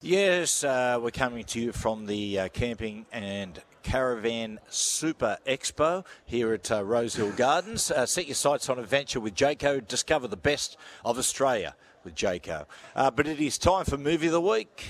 Yes, uh, we're coming to you from the uh, Camping and Caravan Super Expo here at uh, Rosehill Gardens. Uh, set your sights on adventure with Jaco. Discover the best of Australia with Jaco. Uh, but it is time for Movie of the Week.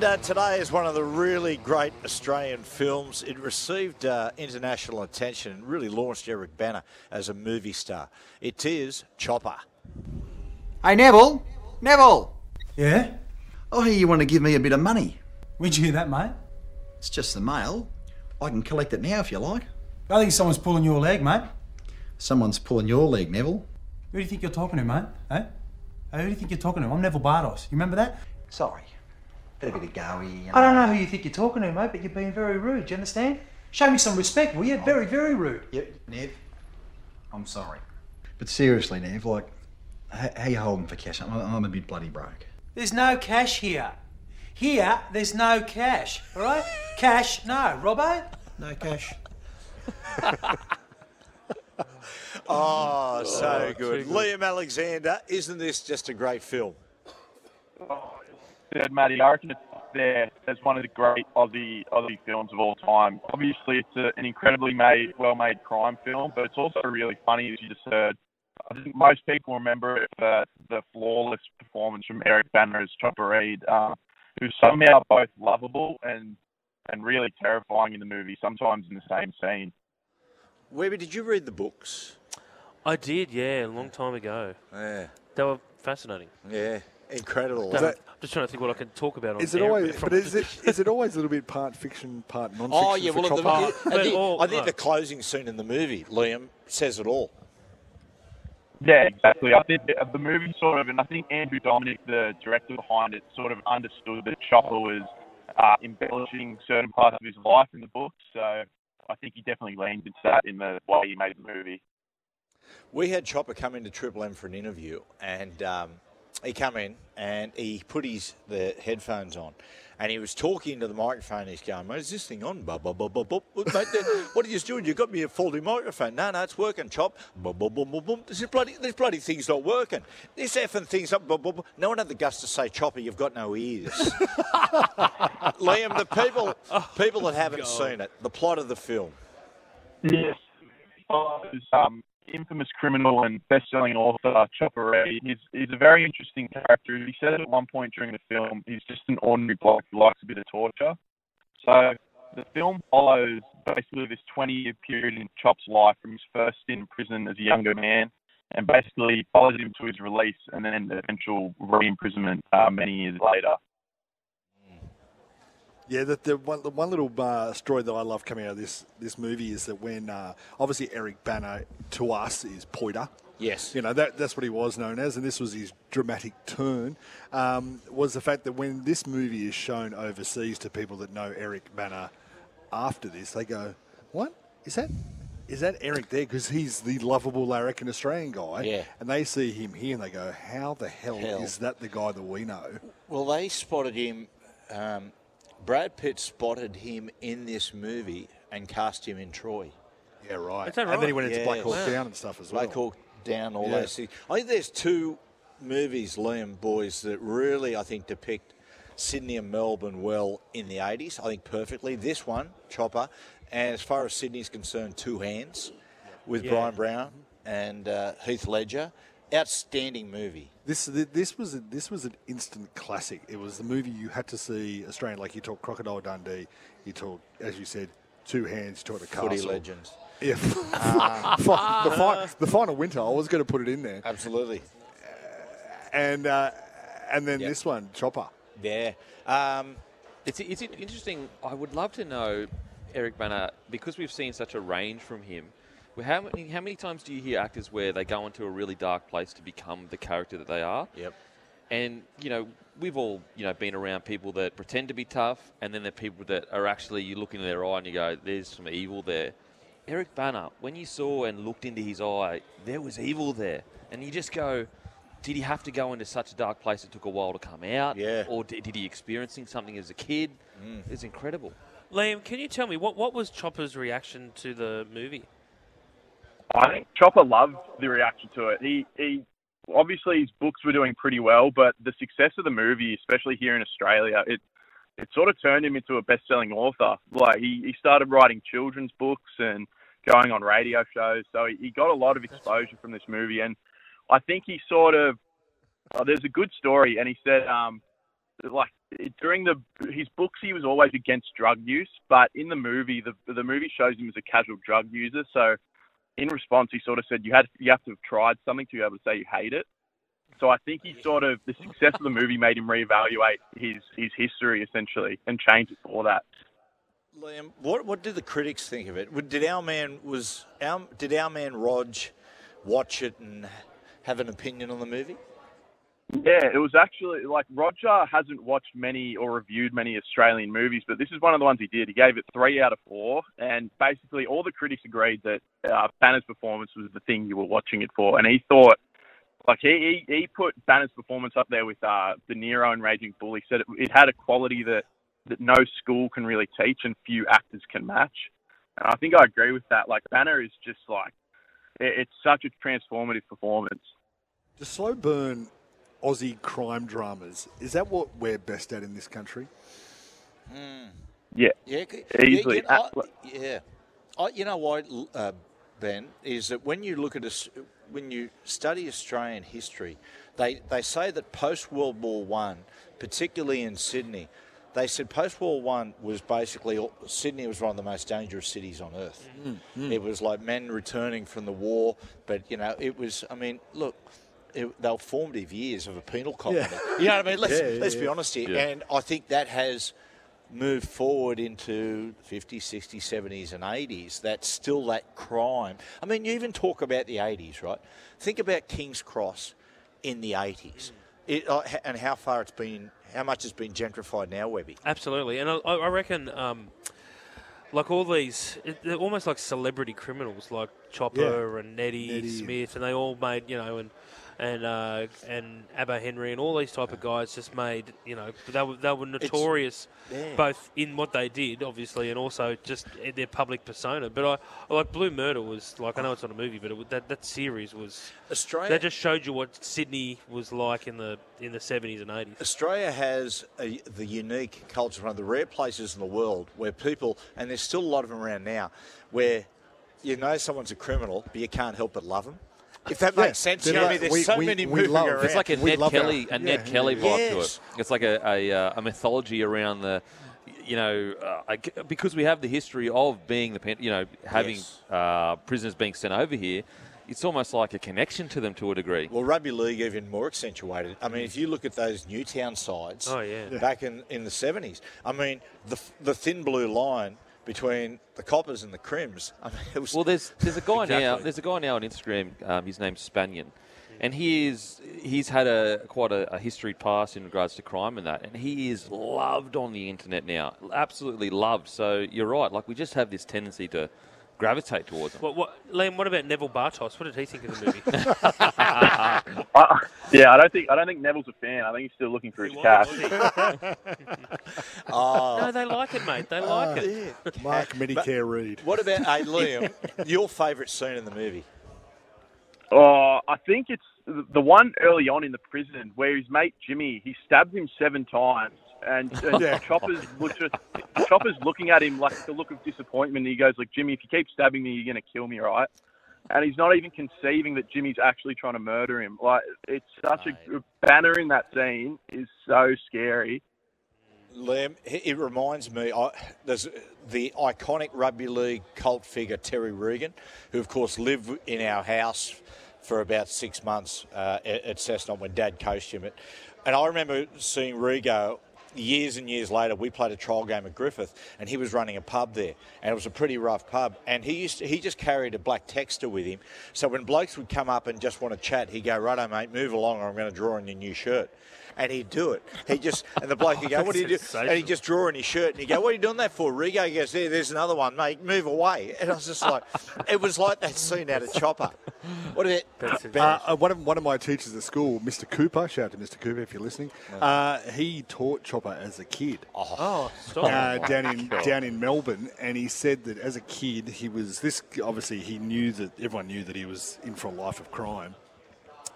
And uh, today is one of the really great Australian films. It received uh, international attention and really launched Eric Bana as a movie star. It is Chopper. Hey, Neville! Neville! Yeah? I hear you want to give me a bit of money. Where'd you hear that, mate? It's just the mail. I can collect it now if you like. I think someone's pulling your leg, mate. Someone's pulling your leg, Neville. Who do you think you're talking to, mate? Eh? Hey, who do you think you're talking to? I'm Neville Bardos. You remember that? Sorry. Bit of bit of goey. You know. I don't know who you think you're talking to, mate, but you're being very rude. Do you understand? Show me some respect, will you? Oh. Very, very rude. Yep, Nev. I'm sorry. But seriously, Nev, like, h- how you holding for cash? I'm, I'm a bit bloody broke. There's no cash here. Here, there's no cash, all right? Cash, no. Robbo? No cash. Oh, so oh, good. Liam Alexander, isn't this just a great film? Oh, said, Matty, I reckon it's up there as one of the great Aussie Aussie films of all time. Obviously, it's a, an incredibly made, well-made crime film, but it's also really funny, as you just heard. I think most people remember it for the flawless performance from Eric Bana as Chopper Read, um, who's somehow both lovable and and really terrifying in the movie, sometimes in the same scene. Webby, did you read the books? I did, yeah, a long time ago. Yeah. They were fascinating. Yeah. Incredible. I'm just trying to think what I can talk about on Is it always? But is it is it always a little bit part fiction, part non-fiction? Oh, yeah. Well, the, Chopper? I think, all- I think no. the closing scene in the movie, Liam, says it all. Yeah, exactly. I think the, the movie sort of, and I think Andrew Dominik, the director behind it, sort of understood that Chopper was uh, embellishing certain parts of his life in the book. So I think he definitely leaned into that in the way he made the movie. We had Chopper come into Triple M for an interview, and um, he come in and he put his the headphones on, and he was talking to the microphone. He's going, "Mate, is this thing on? Bub, bub, bub, bub, bub. Mate, what are you doing? You've got me a faulty microphone? No, no, it's working. Chop. Bum, bum, bum, bum, bum. This is bloody. This bloody thing's not working. This effing thing's up. Bum, bum, bum. No one had the guts to say, Chopper, you've got no ears. Liam, the people people that haven't seen it, the plot of the film. Yes. Follows um, infamous criminal and best-selling author Chopper Read. He's, he's a very interesting character. He said at one point during the film, he's just an ordinary bloke who likes a bit of torture. So the film follows basically this 20-year period in Chop's life from his first stint in prison as a younger man, and basically follows him to his release and then eventual re-imprisonment uh, many years later. Yeah, the, the one the one little uh, story that I love coming out of this this movie is that when uh, obviously Eric Bana to us is Poida. Yes. You know that that's what he was known as, and this was his dramatic turn. Um, was the fact that when this movie is shown overseas to people that know Eric Bana after this, they go, "What is that? Is that Eric there? Because he's the lovable larrikin Australian guy." Yeah. And they see him here, and they go, "How the hell, Hell. is that the guy that we know?" Well, they spotted him. Um, Brad Pitt spotted him in this movie and cast him in Troy. Yeah, right. Is that And then he right? went into Yeah. Black Hawk Wow. Down and stuff as well. Black Hawk Down, all Yeah. those things. I think there's two movies, Liam Boys, that really I think depict Sydney and Melbourne well in the 80s. I think perfectly. This one, Chopper, and as far as Sydney's concerned, Two Hands with Yeah. Bryan Brown and uh, Heath Ledger. Outstanding movie. This this was a, this was an instant classic. It was the movie you had to see Australian. Like you talk Crocodile Dundee, you talk as you said, Two Hands, you talk the Footy castle. legends. Yeah, Fi- the, fi- the final winter. I was going to put it in there, Absolutely. and uh, and then Yep. this one, Chopper. Yeah. Um, It's, it's interesting. I would love to know, Eric Bana, because we've seen such a range from him. Well, How many, how many times do you hear actors where they go into a really dark place to become the character that they are? yep. And you know, we've all you know been around people that pretend to be tough, and then there are people that are actually you look into their eye and you go, "There's some evil there." Eric Bana, when you saw and looked into his eye, there was evil there, and you just go, "Did he have to go into such a dark place? It took a while to come out, Yeah. or did, did he experiencing something as a kid? Mm. It's incredible." Liam, can you tell me what, what was Chopper's reaction to the movie? I think Chopper loved the reaction to it. He he obviously his books were doing pretty well, but the success of the movie, especially here in Australia, it it sort of turned him into a best-selling author. Like he, he started writing children's books and going on radio shows, so he, he got a lot of exposure from this movie. And I think he sort of oh, there's a good story, and he said um like during the his books he was always against drug use, but in the movie the the movie shows him as a casual drug user, so in response, he sort of said you had you have to have tried something to be able to say you hate it. So I think he sort of the success of the movie made him reevaluate his his history essentially and change it for that. Liam, what what did the critics think of it? Did our man was our did our man Rog watch it and have an opinion on the movie? Yeah, it was actually like Roger hasn't watched many or reviewed many Australian movies, but this is one of the ones he did. He gave it three out of four, and basically all the critics agreed that uh, Bana's performance was the thing you were watching it for, and he thought. Like he, he, he put Bana's performance up there with uh, De Niro and Raging Bull. He said it, it had a quality that, that no school can really teach and few actors can match. And I think I agree with that. Like Bana is just like it, it's such a transformative performance. The slow burn Aussie crime dramas. Is that what we're best at in this country? Hmm. Yeah, Yeah, Easily. Yeah, you know, uh, I, yeah. I, you know why, uh, Ben, is that when you look at us, when you study Australian history, they they say that post World War One, particularly in Sydney, they said post World War One was basically Sydney was one of the most dangerous cities on earth. Mm-hmm. Mm-hmm. It was like men returning from the war, but you know it was. I mean, look. It, they were formative years of a penal colony. You know what I mean? Let's, Yeah, yeah, let's be honest here. Yeah. And I think that has moved forward into 50s, 60s, 70s, and 80s, that's still that crime. I mean, you even talk about the 80s, right? Think about King's Cross in the 80s. It, uh, and how far it's been, how much has been gentrified now, Webby? Absolutely, and I, I reckon, um, like all these, it, they're almost like celebrity criminals, like Chopper and Neddy, Neddy. Smith, and they all made, you know, and and uh, and Abba Henry and all these type of guys just made, you know, they were they were notorious, yeah. both in what they did, obviously, and also just in their public persona. But I, I like Blue Murder was like I know it's not a movie, but it, that that series was Australia, that just showed you what Sydney was like in the in the seventies and eighties. Australia has a, the unique culture, one of the rare places in the world where people, and there's still a lot of them around now, where you know someone's a criminal, but you can't help but love them. If that Yeah, makes sense, they're you know, I like- mean, there's we- so we- many we moving love- around. It's like a We Ned Kelly, it. a Ned Kelly vibe Yes. to it. It's like a, a, uh, a mythology around the, you know, uh, I g- because we have the history of being the, pen- you know, having Yes. uh, prisoners being sent over here. It's almost like a connection to them to a degree. Well, rugby league even more accentuated. I mean, if you look at those Newtown sides, Oh, yeah. Yeah. back in, in the seventies, I mean, the the thin blue line between the Coppers and the Crims. I mean, it was Well, there's there's a guy now. There's a guy now on Instagram. Um, his name's Spanion, and he is he's had a quite a, a history past in regards to crime and that, and he is loved on the internet now. Absolutely loved. So you're right. Like we just have this tendency to gravitate towards him. What, what, Liam? What about Neville Bardos? What did he think of the movie? Uh, yeah, I don't think I don't think Neville's a fan. I think he's still looking for his cash. oh, no, they like it, mate. They like it. yeah. Mark Medicare Read. What about hey, Liam? your favourite scene in the movie? Oh, I think it's the one early on in the prison where his mate Jimmy he stabs him seven times, and, and Yeah. Chopper's look, Chopper's looking at him like the look of disappointment. He goes like, "Jimmy, if you keep stabbing me, you're gonna kill me, right?" And he's not even conceiving that Jimmy's actually trying to murder him. Like it's such a Bana in that scene is so scary. Liam, it it reminds me. I, there's the iconic rugby league cult figure Terry Regan, who of course lived in our house for about six months uh, at, at Cessnock when Dad coached him. It, and I remember seeing Rigo years and years later. We played a trial game at Griffith, and he was running a pub there, and it was a pretty rough pub. And he used to, he just carried a black texter with him, so when blokes would come up and just want to chat, he'd go, "Righto, mate, move along, or I'm going to draw on your new shirt." And he'd do it. He just and the bloke would go, "What do you do?" And he'd just draw in his shirt, and he'd go, "What are you doing that for, Rigo?" He goes, "There, there's another one, mate. Move away." And I was just like, it was like that scene out of Chopper. What is it? Uh, uh, one, of, one of my teachers at school, Mr. Cooper, shout out to Mr. Cooper if you're listening, uh, he taught Chopper as a kid. Oh, stop. uh, down in down in Melbourne, and he said that as a kid he was this. Obviously, he knew that everyone knew that he was in for a life of crime,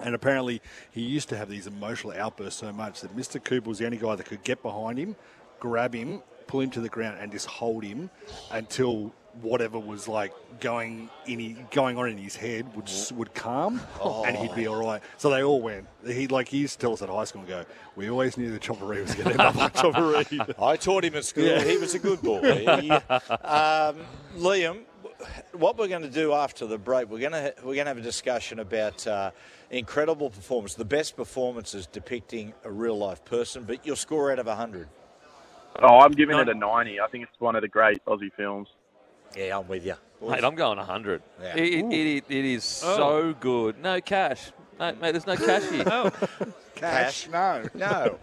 and apparently he used to have these emotional outbursts so much that Mr. Cooper was the only guy that could get behind him, grab him, pull him to the ground, and just hold him until whatever was like going in he, going on in his head would would calm and he'd be all right. So they all went. He like he used to tell us at high school and go, we always knew the chopperee was going to end up like chopperee. I taught him at school. Yeah. He was a good boy. He- um, Liam, what we're going to do after the break, we're going to we're going to have a discussion about uh, incredible performance, the best performances depicting a real life person. But your score out of hundred. Oh, I'm giving it a 90. I think it's one of the great Aussie films. Yeah, I'm with you. Mate, I'm going 100. Yeah. It, it, it, it is so good. No cash. No, mate, there's no cash here. Oh, Cash? No. No.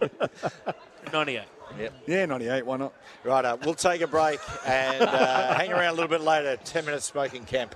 98. Yeah, 98, why not? right, uh, we'll take a break and uh, hang around a little bit later. Ten minutes smoking camp.